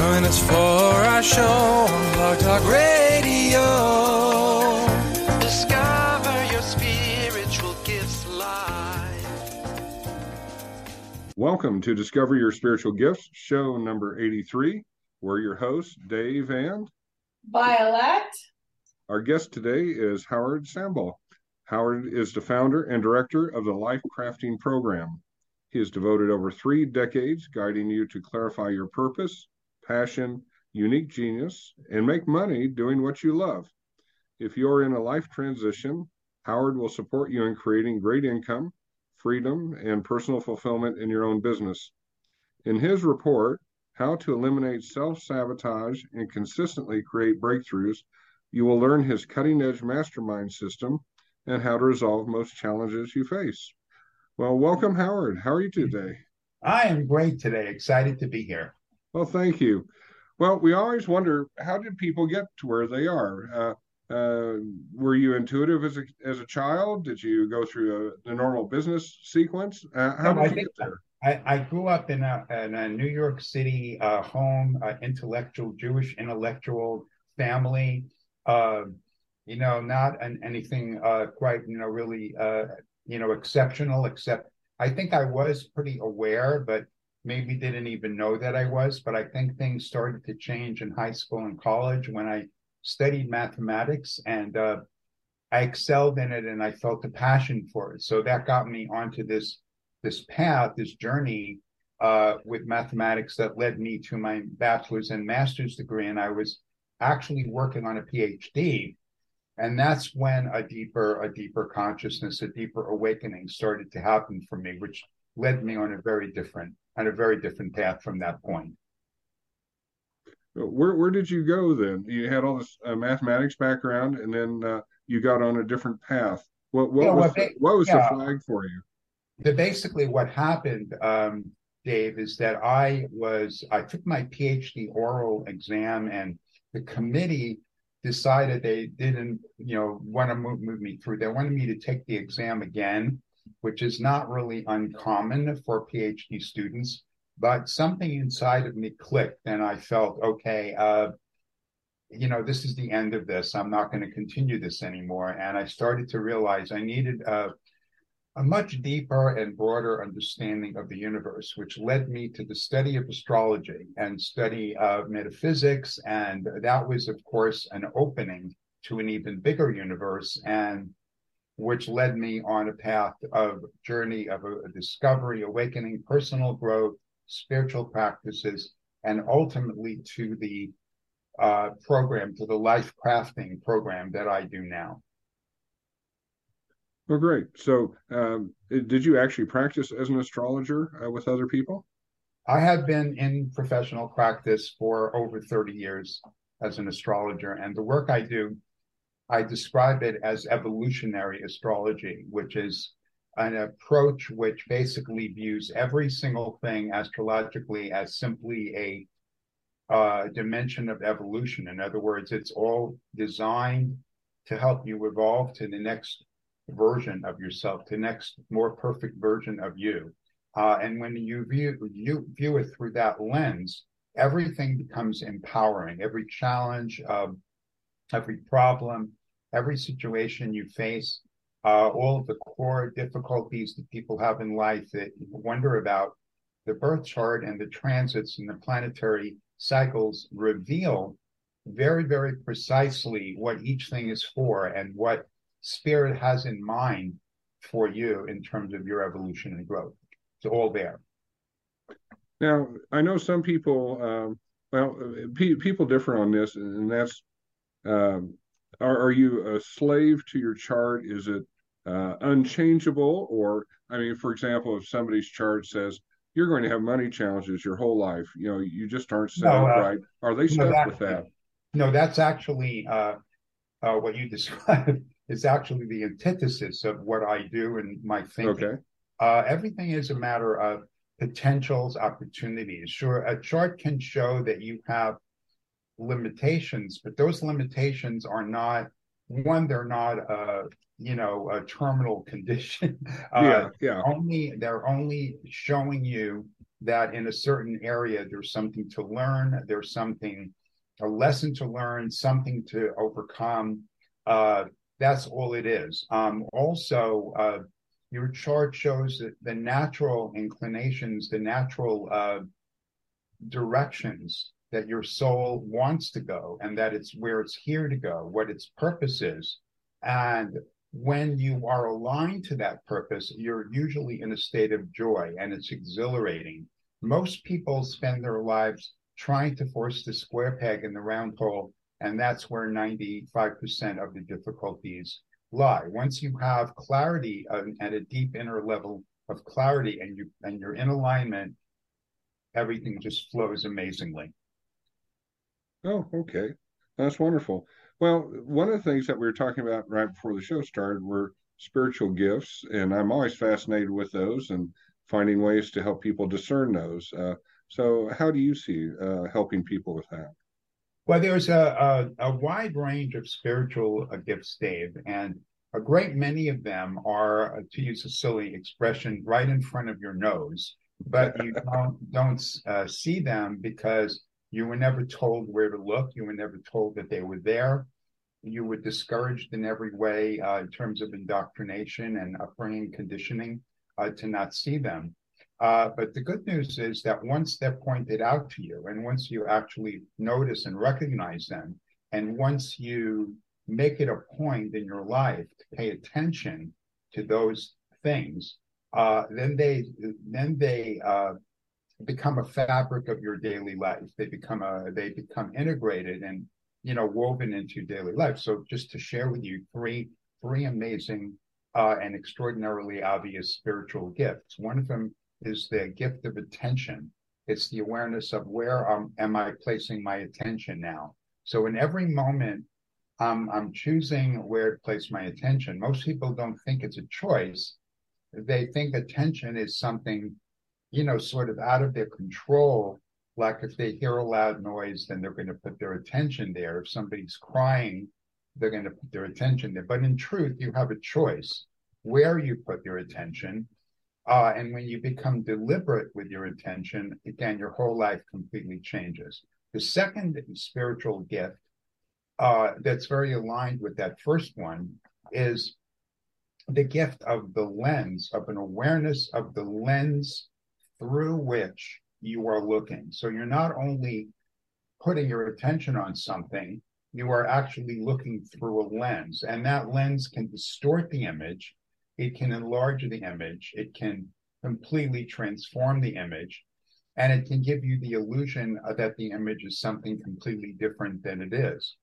Join us for our show on Blog Talk Radio. Discover your spiritual gifts live. Welcome to Discover Your Spiritual Gifts, show number 83. We're your hosts, Dave and Violet. our guest today is Howard Sambol. Howard is the founder and director of the Life Crafting Program. He has devoted over three decades guiding you to clarify your purpose, passion, unique genius, and make money doing what you love. If you're in a life transition, Howard will support you in creating great income, freedom, and personal fulfillment in your own business. In his report, How to Eliminate Self Sabotage and Consistently Create Breakthroughs, you will learn his cutting edge mastermind system and how to resolve most challenges you face. Well, welcome, Howard. How are you today? I am great today. Excited to be here. Well, thank you. Well, we always wonder how did people get to where they are? Uh, uh, were you intuitive as a as a child? Did you go through a, the normal business sequence? Uh, how No, I did you think get there? I, I grew up in a, in a New York City uh, home, uh, intellectual, Jewish intellectual family. Uh, you know, not an, anything uh, quite, you know, really, uh, you know, exceptional, except I think I was pretty aware, but maybe didn't even know that I was. But I think things started to change in high school and college when I studied mathematics and uh, I excelled in it and I felt a passion for it. So that got me onto this this path, this journey uh, with mathematics that led me to my bachelor's and master's degree. And I was actually working on a PhD. And that's when a deeper, a deeper consciousness, a deeper awakening started to happen for me, which led me on a very different, on a very different path from that point. Where where did you go then? You had all this uh, mathematics background, and then uh, you got on a different path. What what Yeah, was well, the, what was yeah. the flag for you? the basically what happened, um, Dave, is that I was I took my PhD oral exam, and the committee decided they didn't, you know, want to move, move me through. They wanted me to take the exam again, which is not really uncommon for PhD students. But something inside of me clicked, and I felt okay. Uh, you know, this is the end of this. I'm not going to continue this anymore. And I started to realize I needed uh, a much deeper and broader understanding of the universe, which led me to the study of astrology and study of metaphysics. And that was, of course, an opening to an even bigger universe, and which led me on a path of journey of a, a discovery, awakening, personal growth, spiritual practices, and ultimately to the uh, program, to the life crafting program that I do now. Oh, great. So, um, did you actually practice as an astrologer uh, with other people? I have been in professional practice for over 30 years as an astrologer, and the work I do, I describe it as evolutionary astrology, which is an approach which basically views every single thing astrologically as simply a uh, dimension of evolution. In other words, it's all designed to help you evolve to the next version of yourself, to next more perfect version of you. Uh, and when you view you view it through that lens, everything becomes empowering. Every challenge, um, every problem, every situation you face, uh, all of the core difficulties that people have in life that you wonder about, the birth chart and the transits and the planetary cycles reveal very, very precisely what each thing is for and what spirit has in mind for you in terms of your evolution and growth. It's all there. Now, I know some people, um, well, pe- people differ on this, and that's um, are, are you a slave to your chart? Is it uh, unchangeable? Or, I mean, for example, if somebody's chart says you're going to have money challenges your whole life, you know, you just aren't set No, up uh, right. Are they no, stuck that- with that? No, that's actually uh, uh, what you described is actually the antithesis of what I do and my thinking. Okay. Uh, everything is a matter of potentials, opportunities. Sure, a chart can show that you have limitations, but those limitations are not one. They're not a you know a terminal condition. Uh, yeah. Yeah. only they're only showing you that in a certain area there's something to learn there's something a lesson to learn something to overcome uh, that's all it is um, also uh, your chart shows that the natural inclinations the natural uh, directions that your soul wants to go and that it's where it's here to go what its purpose is and when you are aligned to that purpose, you're usually in a state of joy and it's exhilarating. Most people spend their lives trying to force the square peg in the round hole, and that's where 95% of the difficulties lie. Once you have clarity at a deep inner level of clarity and you and you're in alignment, everything just flows amazingly. Oh, okay. That's wonderful. Well, one of the things that we were talking about right before the show started were spiritual gifts, and I'm always fascinated with those and finding ways to help people discern those. Uh, so, how do you see uh, helping people with that? Well, there's a, a, a wide range of spiritual uh, gifts, Dave, and a great many of them are, uh, to use a silly expression, right in front of your nose, but you don't don't uh, see them because you were never told where to look. You were never told that they were there. You were discouraged in every way uh, in terms of indoctrination and upbringing conditioning uh, to not see them. Uh, but the good news is that once they're pointed out to you, and once you actually notice and recognize them, and once you make it a point in your life to pay attention to those things, uh, then they then they uh, become a fabric of your daily life. They become a they become integrated and you know woven into your daily life. So just to share with you three three amazing uh, and extraordinarily obvious spiritual gifts. One of them is the gift of attention. It's the awareness of where um, am I placing my attention now. So in every moment, um, I'm choosing where to place my attention. Most people don't think it's a choice. They think attention is something you know, sort of out of their control. Like if they hear a loud noise, then they're going to put their attention there. If somebody's crying, they're going to put their attention there. But in truth, you have a choice where you put your attention. Uh, and when you become deliberate with your attention, again, your whole life completely changes. The second spiritual gift uh, that's very aligned with that first one is the gift of the lens, of an awareness of the lens through which you are looking. So you're not only putting your attention on something, you are actually looking through a lens. And that lens can distort the image, it can enlarge the image, it can completely transform the image, and it can give you the illusion that the image is something completely different than it is.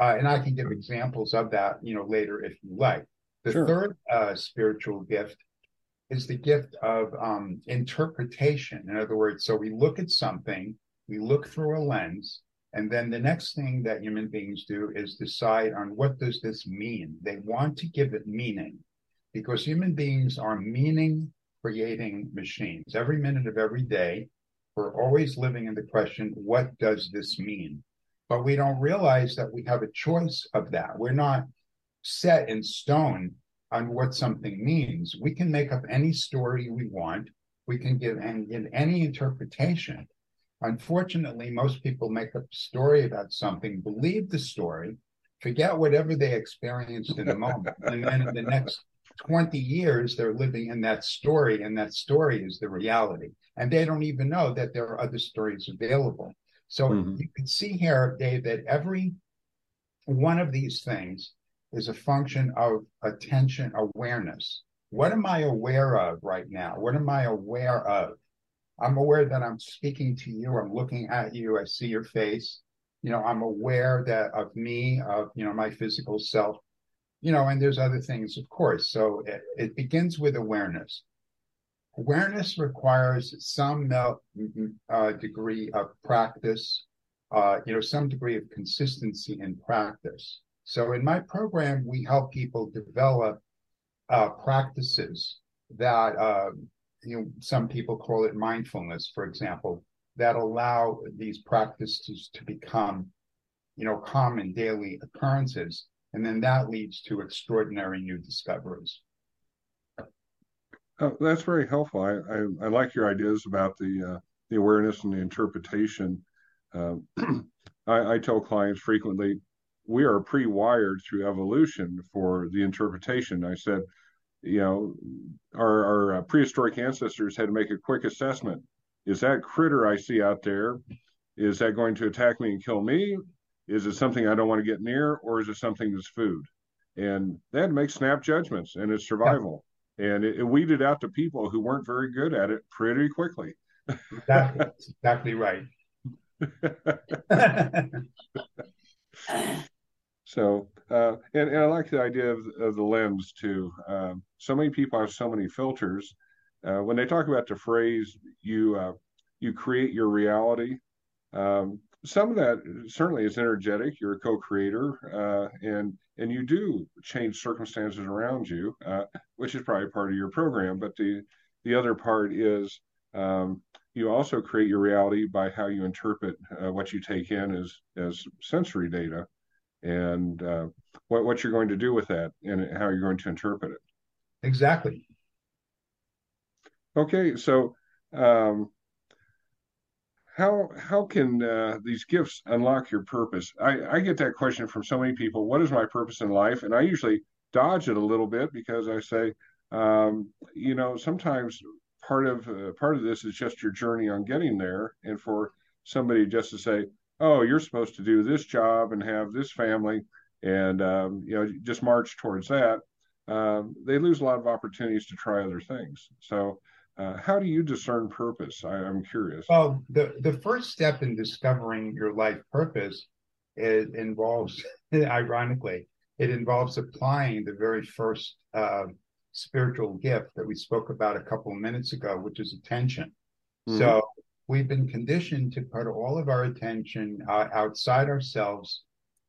Uh, and I can give examples of that, you know, later if you like. The Sure. third uh, spiritual gift is the gift of um, interpretation. In other words, so we look at something, we look through a lens, and then the next thing that human beings do is decide on what does this mean. They want to give it meaning, because human beings are meaning creating machines. Every minute of every day, we're always living in the question, what does this mean? But we don't realize that we have a choice of that. We're not set in stone on what something means. We can make up any story we want. We can give and give any interpretation. Unfortunately, most people make up a story about something, believe the story, forget whatever they experienced in the moment, and then in the next 20 years they're living in that story, and that story is the reality. And they don't even know that there are other stories available. So Mhm. you can see here, Dave, that every one of these things is a function of attention awareness. What am I aware of right now? What am I aware of? I'm aware that I'm speaking to you. I'm looking at you. I see your face. You know, I'm aware that of me, of you know my physical self. You know, and there's other things, of course. So it, it begins with awareness. Awareness requires some uh, degree of practice, uh, you know, some degree of consistency in practice. So in my program, we help people develop uh, practices that uh, you know some people call it mindfulness, for example, that allow these practices to become you know common daily occurrences, and then that leads to extraordinary new discoveries. Oh, that's very helpful. I, I, I, like your ideas about the uh, the awareness and the interpretation. Uh, I, I, tell clients frequently we are pre-wired through evolution for the interpretation. I said, you know, our, our uh, prehistoric ancestors had to make a quick assessment. Is that critter I see out there, is that going to attack me and kill me? Is it something I don't want to get near, or is it something that's food? And they had to make snap judgments, and it's survival. Yeah. And it, it, weeded out the people who weren't very good at it pretty quickly. Exactly, exactly right. So, uh, and, and I like the idea of, of the lens too. Um, so many people have so many filters. Uh, when they talk about the phrase "you uh, you create your reality," um, some of that certainly is energetic. You're a co-creator, uh, and and you do change circumstances around you, uh, which is probably part of your program. But the the other part is um, you also create your reality by how you interpret uh, what you take in as as sensory data and uh, what what you're going to do with that and how you're going to interpret it. Exactly. Okay, so um, how how can uh, these gifts unlock your purpose? I, I get that question from so many people. What is my purpose in life? And I usually dodge it a little bit because I say, um, you know, sometimes part of uh, part of this is just your journey on getting there, and for somebody just to say, oh, you're supposed to do this job and have this family, and um, you know just march towards that. Um, they lose a lot of opportunities to try other things. So, uh, how do you discern purpose? I, am curious. Well, the the first step in discovering your life purpose it involves, ironically, it involves applying the very first uh, spiritual gift that we spoke about a couple of minutes ago, which is attention. Mm-hmm. So we've been conditioned to put all of our attention uh, outside ourselves.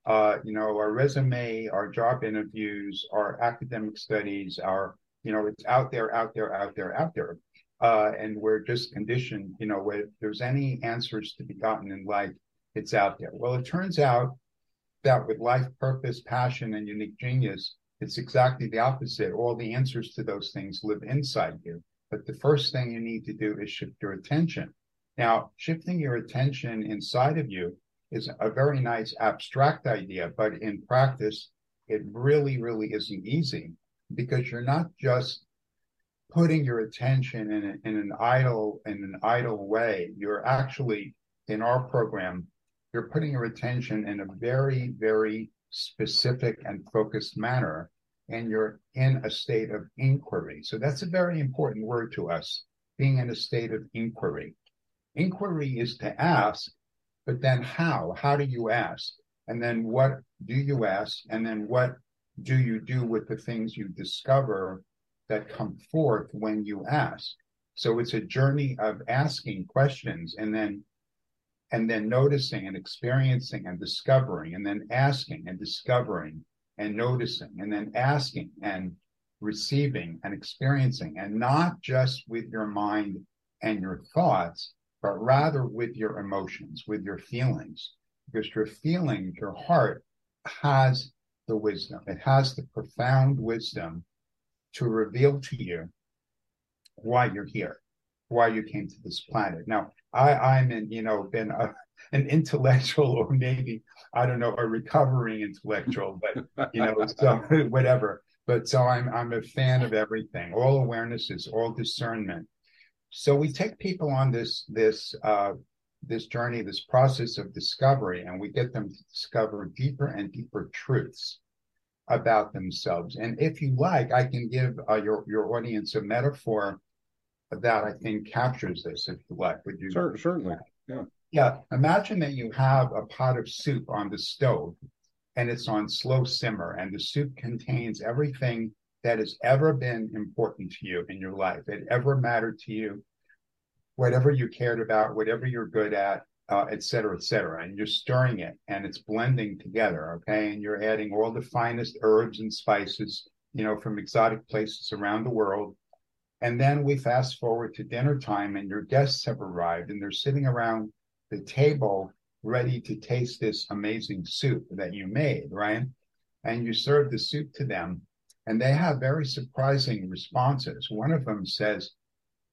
Uh, you know, our resume, our job interviews, our academic studies, our, you know, it's out there, out there, out there, out there. Uh, and we're just conditioned, you know, if there's any answers to be gotten in life, it's out there. Well, it turns out that with life purpose, passion, and unique genius, it's exactly the opposite. All the answers to those things live inside you. But the first thing you need to do is shift your attention. Now, shifting your attention inside of you is a very nice abstract idea, but in practice, it really, really isn't easy because you're not just putting your attention in, a, in an idle in an idle way. You're actually in our program, you're putting your attention in a very, very specific and focused manner, and you're in a state of inquiry. So that's a very important word to us, being in a state of inquiry. Inquiry is to ask, but then how? How do you ask? And then what do you ask? And then what do you do with the things you discover that come forth when you ask? So it's a journey of asking questions and then and then noticing and experiencing and discovering and then asking and discovering and noticing and then asking and receiving and experiencing and not just with your mind and your thoughts but rather with your emotions, with your feelings, because your feeling, your heart has the wisdom. It has the profound wisdom to reveal to you why you're here, why you came to this planet. Now, I, I'm in, you know, been a, an intellectual or maybe, I don't know, a recovering intellectual, but you know, so whatever. But so I'm I'm a fan of everything, all awarenesses, all discernment, so we take people on this this uh, this journey, this process of discovery, and we get them to discover deeper and deeper truths about themselves. And if you like, I can give uh, your your audience a metaphor that I think captures this, if you like. Would you? Cer- certainly. Yeah. Yeah. Imagine that you have a pot of soup on the stove and it's on slow simmer, and the soup contains everything that has ever been important to you in your life, it ever mattered to you, whatever you cared about, whatever you're good at, uh, et cetera, et cetera. And you're stirring it and it's blending together. Okay. And you're adding all the finest herbs and spices, you know, from exotic places around the world. And then we fast forward to dinner time and your guests have arrived and they're sitting around the table ready to taste this amazing soup that you made, right? And you serve the soup to them and they have very surprising responses. One of them says,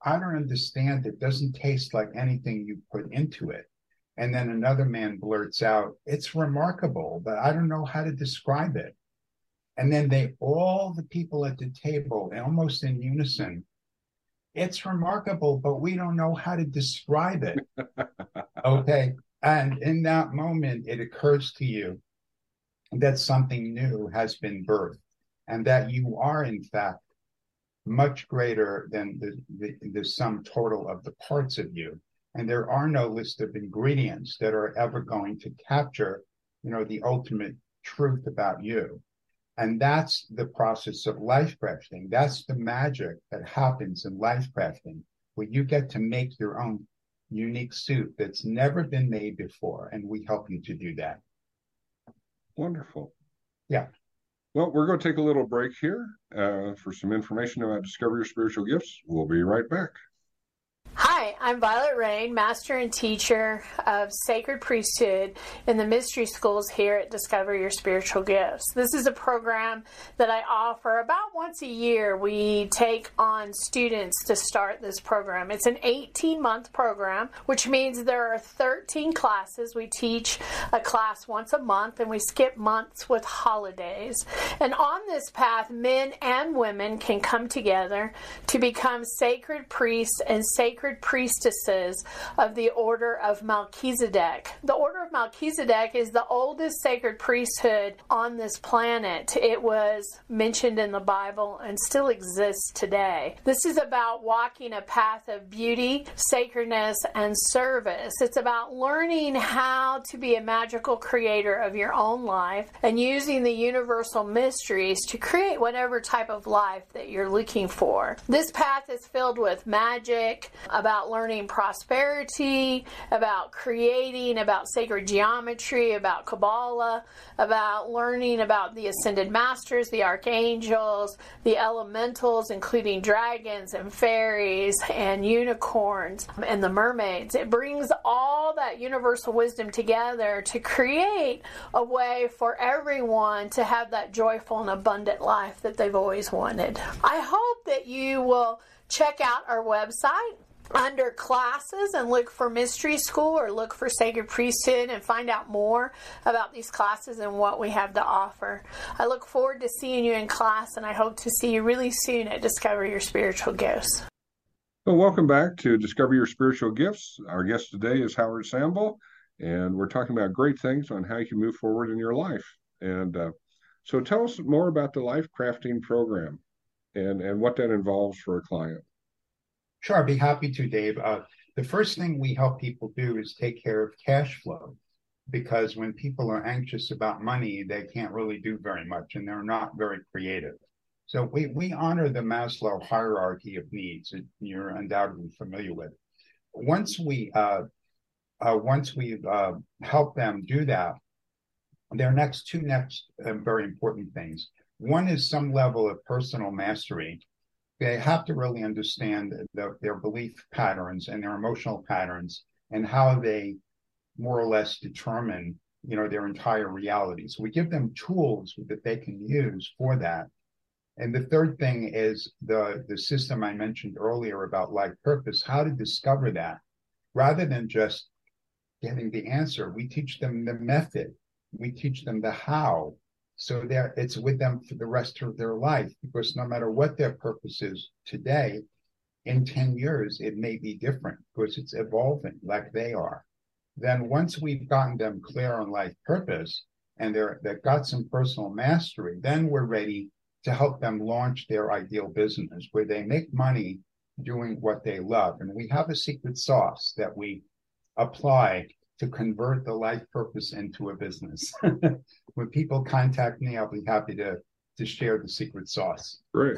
I don't understand. It doesn't taste like anything you put into it. And then another man blurts out, It's remarkable, but I don't know how to describe it. And then they, all the people at the table, almost in unison, it's remarkable, but we don't know how to describe it. okay. And in that moment, it occurs to you that something new has been birthed and that you are, in fact, much greater than the, the, the sum total of the parts of you. And there are no list of ingredients that are ever going to capture, you know, the ultimate truth about you. And that's the process of life crafting. That's the magic that happens in life crafting, where you get to make your own unique soup that's never been made before. And we help you to do that. Wonderful. Yeah. Well, we're going to take a little break here uh, for some information about Discover Your Spiritual Gifts. We'll be right back. Hi, I'm Violet Rain, Master and Teacher of Sacred Priesthood in the Mystery Schools here at Discover Your Spiritual Gifts. This is a program that I offer about once a year. We take on students to start this program. It's an 18 month program, which means there are 13 classes. We teach a class once a month and we skip months with holidays. And on this path, men and women can come together to become sacred priests and sacred priestesses of the Order of Melchizedek. The Order Melchizedek is the oldest sacred priesthood on this planet. It was mentioned in the Bible and still exists today. This is about walking a path of beauty, sacredness, and service. It's about learning how to be a magical creator of your own life and using the universal mysteries to create whatever type of life that you're looking for. This path is filled with magic, about learning prosperity, about creating, about sacred geometry, about Kabbalah, about learning about the ascended masters, the archangels, the elementals, including dragons and fairies and unicorns and the mermaids. It brings all that universal wisdom together to create a way for everyone to have that joyful and abundant life that they've always wanted. I hope that you will check out our website under classes and look for mystery school or look for sacred priesthood and find out more about these classes and what we have to offer. I look forward to seeing you in class and I hope to see you really soon at Discover Your Spiritual Gifts. Well, welcome back to Discover Your Spiritual Gifts. Our guest today is Howard Sambol, and we're talking about great things on how you can move forward in your life. And uh, so tell us more about the Life Crafting Program and, and what that involves for a client. Sure, I'd be happy to, Dave. Uh, the first thing we help people do is take care of cash flow because when people are anxious about money, they can't really do very much and they're not very creative. So we, we honor the Maslow hierarchy of needs you're undoubtedly familiar with. Once we uh, uh, once we've uh, helped them do that, their next two next uh, very important things. One is some level of personal mastery they have to really understand the, their belief patterns and their emotional patterns and how they more or less determine you know their entire reality. So we give them tools that they can use for that. And the third thing is the the system i mentioned earlier about life purpose how to discover that. Rather than just getting the answer we teach them the method. We teach them the how so that it's with them for the rest of their life because no matter what their purpose is today in 10 years it may be different because it's evolving like they are then once we've gotten them clear on life purpose and they're they've got some personal mastery then we're ready to help them launch their ideal business where they make money doing what they love. And we have a secret sauce that we apply to convert the life purpose into a business. when people contact me, I'll be happy to to share the secret sauce. Great.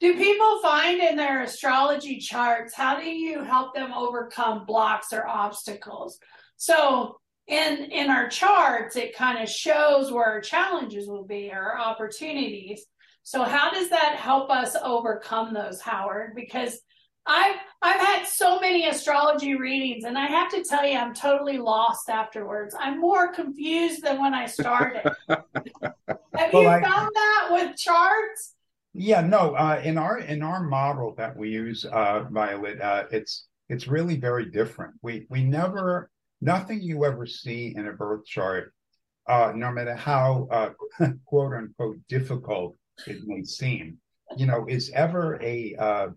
Do people find in their astrology charts how do you help them overcome blocks or obstacles? So in in our charts, it kind of shows where our challenges will be, our opportunities. So how does that help us overcome those, Howard? Because I've I've had so many astrology readings, and I have to tell you, I'm totally lost afterwards. I'm more confused than when I started. have Well, you I- found that with charts? Yeah, no, uh, in our in our model that we use, uh, Violet, uh, it's it's really very different. We we never nothing you ever see in a birth chart, uh, no matter how uh, quote unquote difficult it may seem, you know, is ever a uh,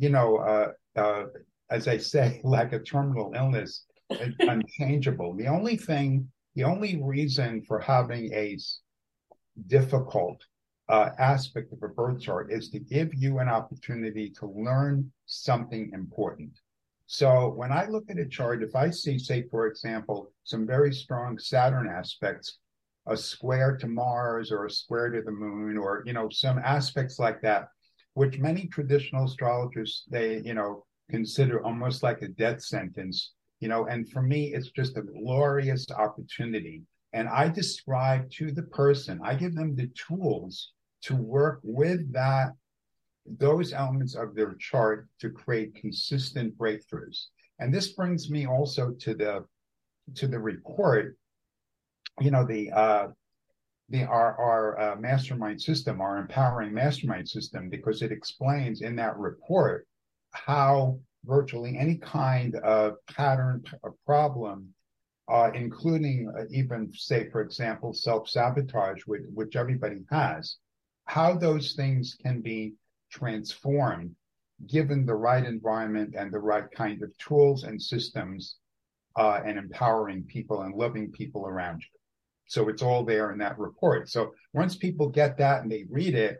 you know, uh, uh, as I say, like a terminal illness, un- unchangeable. The only thing, the only reason for having a difficult uh, aspect of a birth chart is to give you an opportunity to learn something important. So when I look at a chart, if I see, say, for example, some very strong Saturn aspects, a square to Mars or a square to the moon, or you know, some aspects like that, which many traditional astrologers they, you know, consider almost like a death sentence, you know, and for me, it's just a glorious opportunity. And I describe to the person, I give them the tools to work with that those elements of their chart to create consistent breakthroughs. And this brings me also to the to the report. You know, the uh the our our uh, mastermind system, our empowering mastermind system, because it explains in that report how virtually any kind of pattern or problem, uh, including uh, even say, for example, self sabotage, which, which everybody has, how those things can be transformed given the right environment and the right kind of tools and systems uh, and empowering people and loving people around you. So it's all there in that report. So once people get that and they read it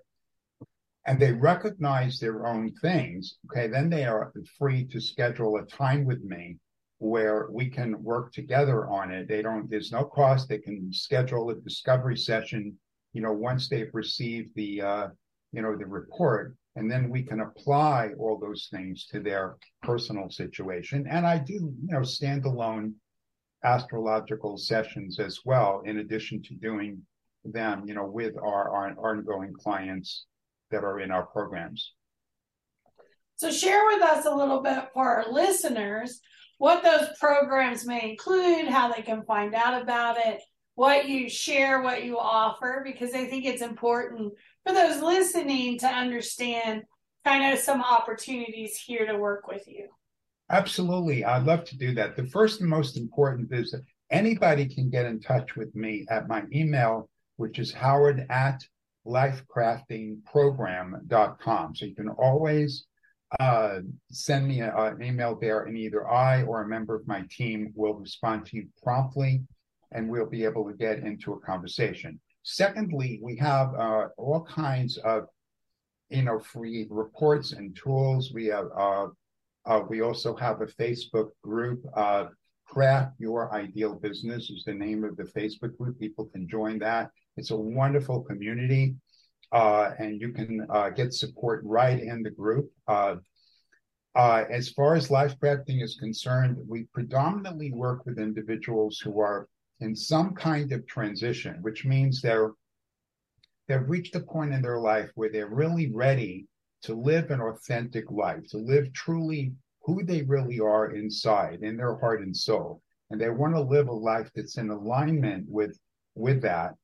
and they recognize their own things, okay, then they are free to schedule a time with me where we can work together on it. They don't, there's no cost. They can schedule a discovery session, you know, once they've received the, uh, you know, the report, and then we can apply all those things to their personal situation. And I do, you know, standalone astrological sessions as well, in addition to doing them, you know, with our, our ongoing clients that are in our programs. So share with us a little bit for our listeners what those programs may include, how they can find out about it, what you share, what you offer, because I think it's important for those listening to understand kind of some opportunities here to work with you. Absolutely. I'd love to do that. The first and most important is that anybody can get in touch with me at my email, which is howard at lifecraftingprogram.com. So you can always uh, send me an email there, and either I or a member of my team will respond to you promptly, and we'll be able to get into a conversation. Secondly, we have uh, all kinds of you know free reports and tools. We have uh, uh, we also have a Facebook group. Uh, Craft Your Ideal Business is the name of the Facebook group. People can join that. It's a wonderful community, uh, and you can uh, get support right in the group. Uh, uh, as far as life crafting is concerned, we predominantly work with individuals who are in some kind of transition, which means they're they've reached a point in their life where they're really ready to live an authentic life, to live truly who they really are inside, in their heart and soul, and they want to live a life that's in alignment with with that,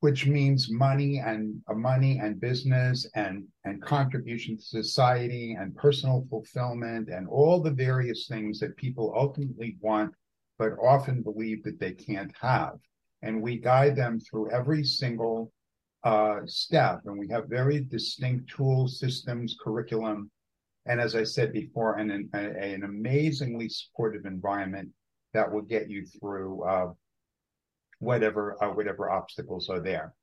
which means money and uh, money and business and and contribution to society and personal fulfillment and all the various things that people ultimately want but often believe that they can't have. And we guide them through every single uh, step, and we have very distinct tools, systems, curriculum, and as I said before, an an, an amazingly supportive environment that will get you through uh, whatever uh, whatever obstacles are there.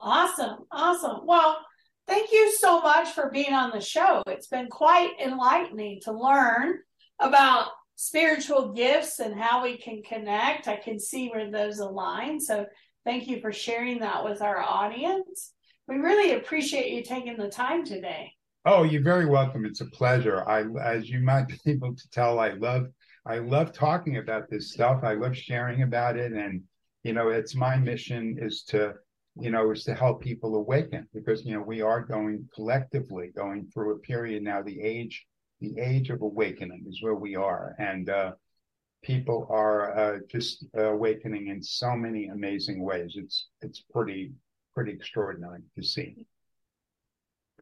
Awesome. Awesome. Well, Thank you so much for being on the show. It's been quite enlightening to learn about spiritual gifts and how we can connect. I can see where those align. So thank you for sharing that with our audience. We really appreciate you taking the time today. Oh, you're very welcome. It's a pleasure. I, as you might be able to tell, I love, I love talking about this stuff. I love sharing about it, and you know, it's my mission is to, you know, is to help people awaken because you know we are going collectively going through a period now. The age, the age of awakening is where we are, and uh, people are uh, just awakening in so many amazing ways. It's it's pretty pretty extraordinary to see.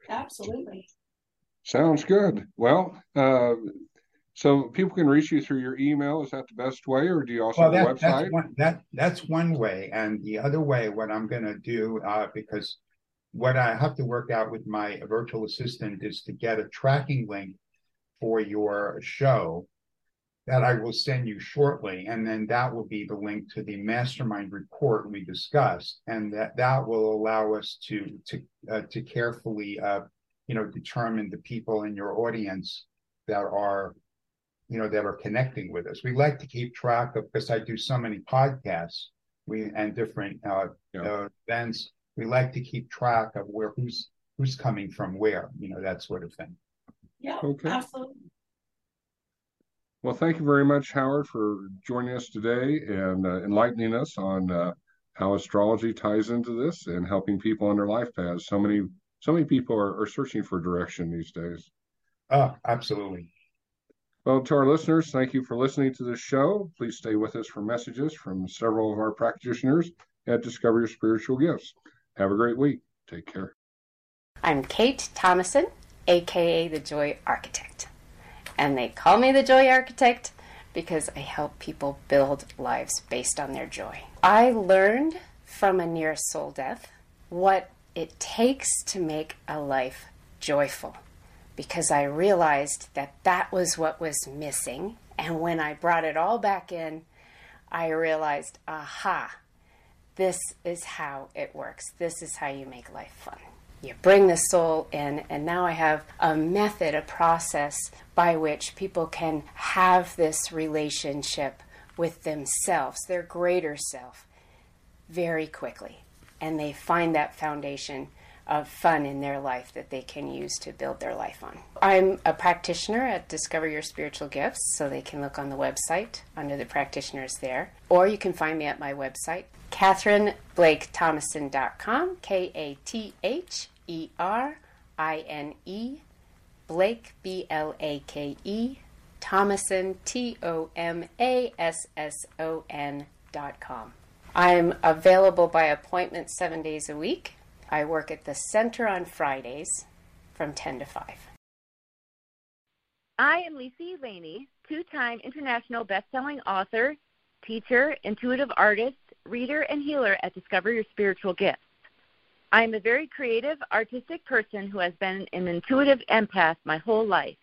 Absolutely. Sounds good. Well, uh, so people can reach you through your email. Is that the best way, or do you also well, have that, a website? That's one, that that's one way, and the other way, what I'm going to do, uh, because what I have to work out with my virtual assistant is to get a tracking link for your show that I will send you shortly, and then that will be the link to the mastermind report we discussed, and that that will allow us to to uh, to carefully, uh, you know, determine the people in your audience that are, you know, that are connecting with us. We like to keep track of because I do so many podcasts, we and different uh, Yeah. uh, events. We like to keep track of where who's who's coming from where, you know, that sort of thing. Yeah, Okay. absolutely. Well, thank you very much, Howard, for joining us today and uh, enlightening us on uh, how astrology ties into this and helping people on their life paths. So many, so many people are, are searching for direction these days. Oh, absolutely. Well, to our listeners, thank you for listening to this show. Please stay with us for messages from several of our practitioners at Discover Your Spiritual Gifts. Have a great week. Take care. I'm Kate Thomason, aka the Joy Architect. And they call me the Joy Architect because I help people build lives based on their joy. I learned from a near soul death what it takes to make a life joyful because I realized that that was what was missing. And when I brought it all back in, I realized, aha, this is how it works. This is how you make life fun. You bring the soul in, and now I have a method, a process by which people can have this relationship with themselves, their greater self, very quickly. And they find that foundation of fun in their life that they can use to build their life on. I'm a practitioner at Discover Your Spiritual Gifts, so they can look on the website under the practitioners there. Or you can find me at my website, KatherineBlakeThomason.com, K A T H E R I N E, Blake, B L A K E, Thomason, T O M A S S O N dot com. I'm available by appointment seven days a week. I work at the center on Fridays from 10 to 5. I am Lisa Elaney, two time international best-selling author, teacher, intuitive artist, reader, and healer at Discover Your Spiritual Gifts. I am a very creative, artistic person who has been an intuitive empath my whole life.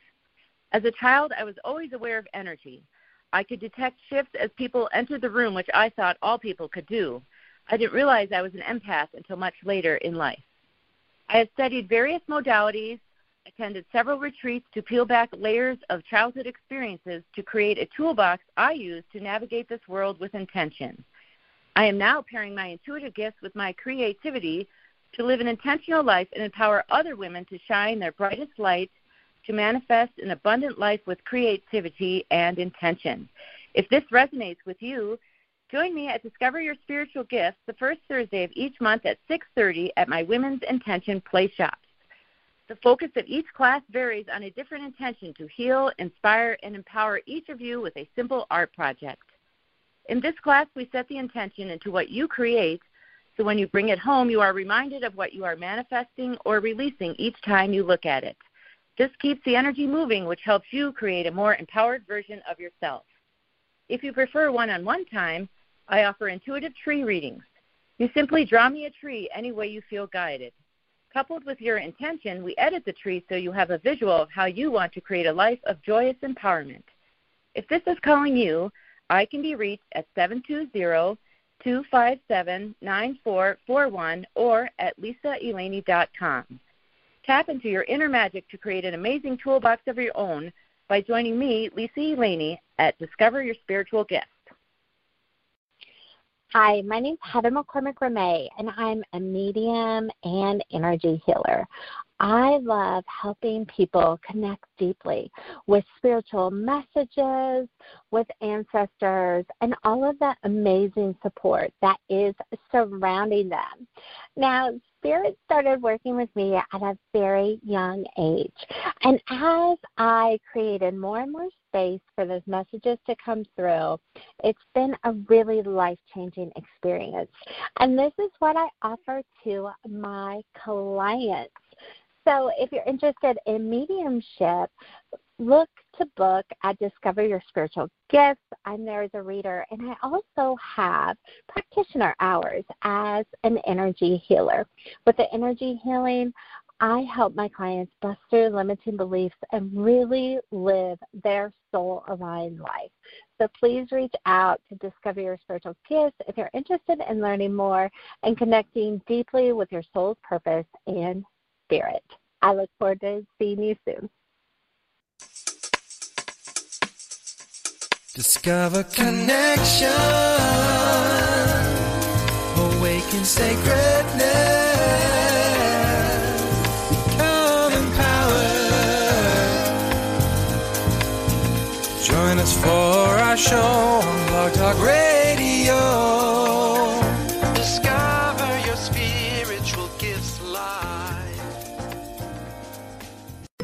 As a child, I was always aware of energy. I could detect shifts as people entered the room, which I thought all people could do. I didn't realize I was an empath until much later in life. I have studied various modalities, attended several retreats to peel back layers of childhood experiences to create a toolbox I use to navigate this world with intention. I am now pairing my intuitive gifts with my creativity to live an intentional life and empower other women to shine their brightest light to manifest an abundant life with creativity and intention. If this resonates with you, join me at Discover Your Spiritual Gifts the first Thursday of each month at 6:30 at my Women's Intention Play Shops. The focus of each class varies on a different intention to heal, inspire, and empower each of you with a simple art project. In this class, we set the intention into what you create, so when you bring it home, you are reminded of what you are manifesting or releasing each time you look at it. This keeps the energy moving, which helps you create a more empowered version of yourself. If you prefer one on one time, I offer intuitive tree readings. You simply draw me a tree any way you feel guided. Coupled with your intention, we edit the tree so you have a visual of how you want to create a life of joyous empowerment. If this is calling you, I can be reached at 720 257 9441 or at lisaelaney.com. Tap into your inner magic to create an amazing toolbox of your own by joining me, Lisa Elaney, at Discover Your Spiritual Gift. Hi, my name is Heather McCormick Ramey, and I'm a medium and energy healer. I love helping people connect deeply with spiritual messages, with ancestors, and all of that amazing support that is surrounding them. Now, Spirit started working with me at a very young age. And as I created more and more space for those messages to come through, it's been a really life changing experience. And this is what I offer to my clients. So if you're interested in mediumship, look to book at Discover Your Spiritual Gifts. I'm there as a reader, and I also have practitioner hours as an energy healer. With the energy healing, I help my clients bust through limiting beliefs and really live their soul aligned life. So please reach out to Discover Your Spiritual Gifts if you're interested in learning more and connecting deeply with your soul's purpose and spirit. I look forward to seeing you soon. Discover connection, awaken sacredness, become empowered. Join us for our show on Blog Talk Radio.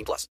18 plus.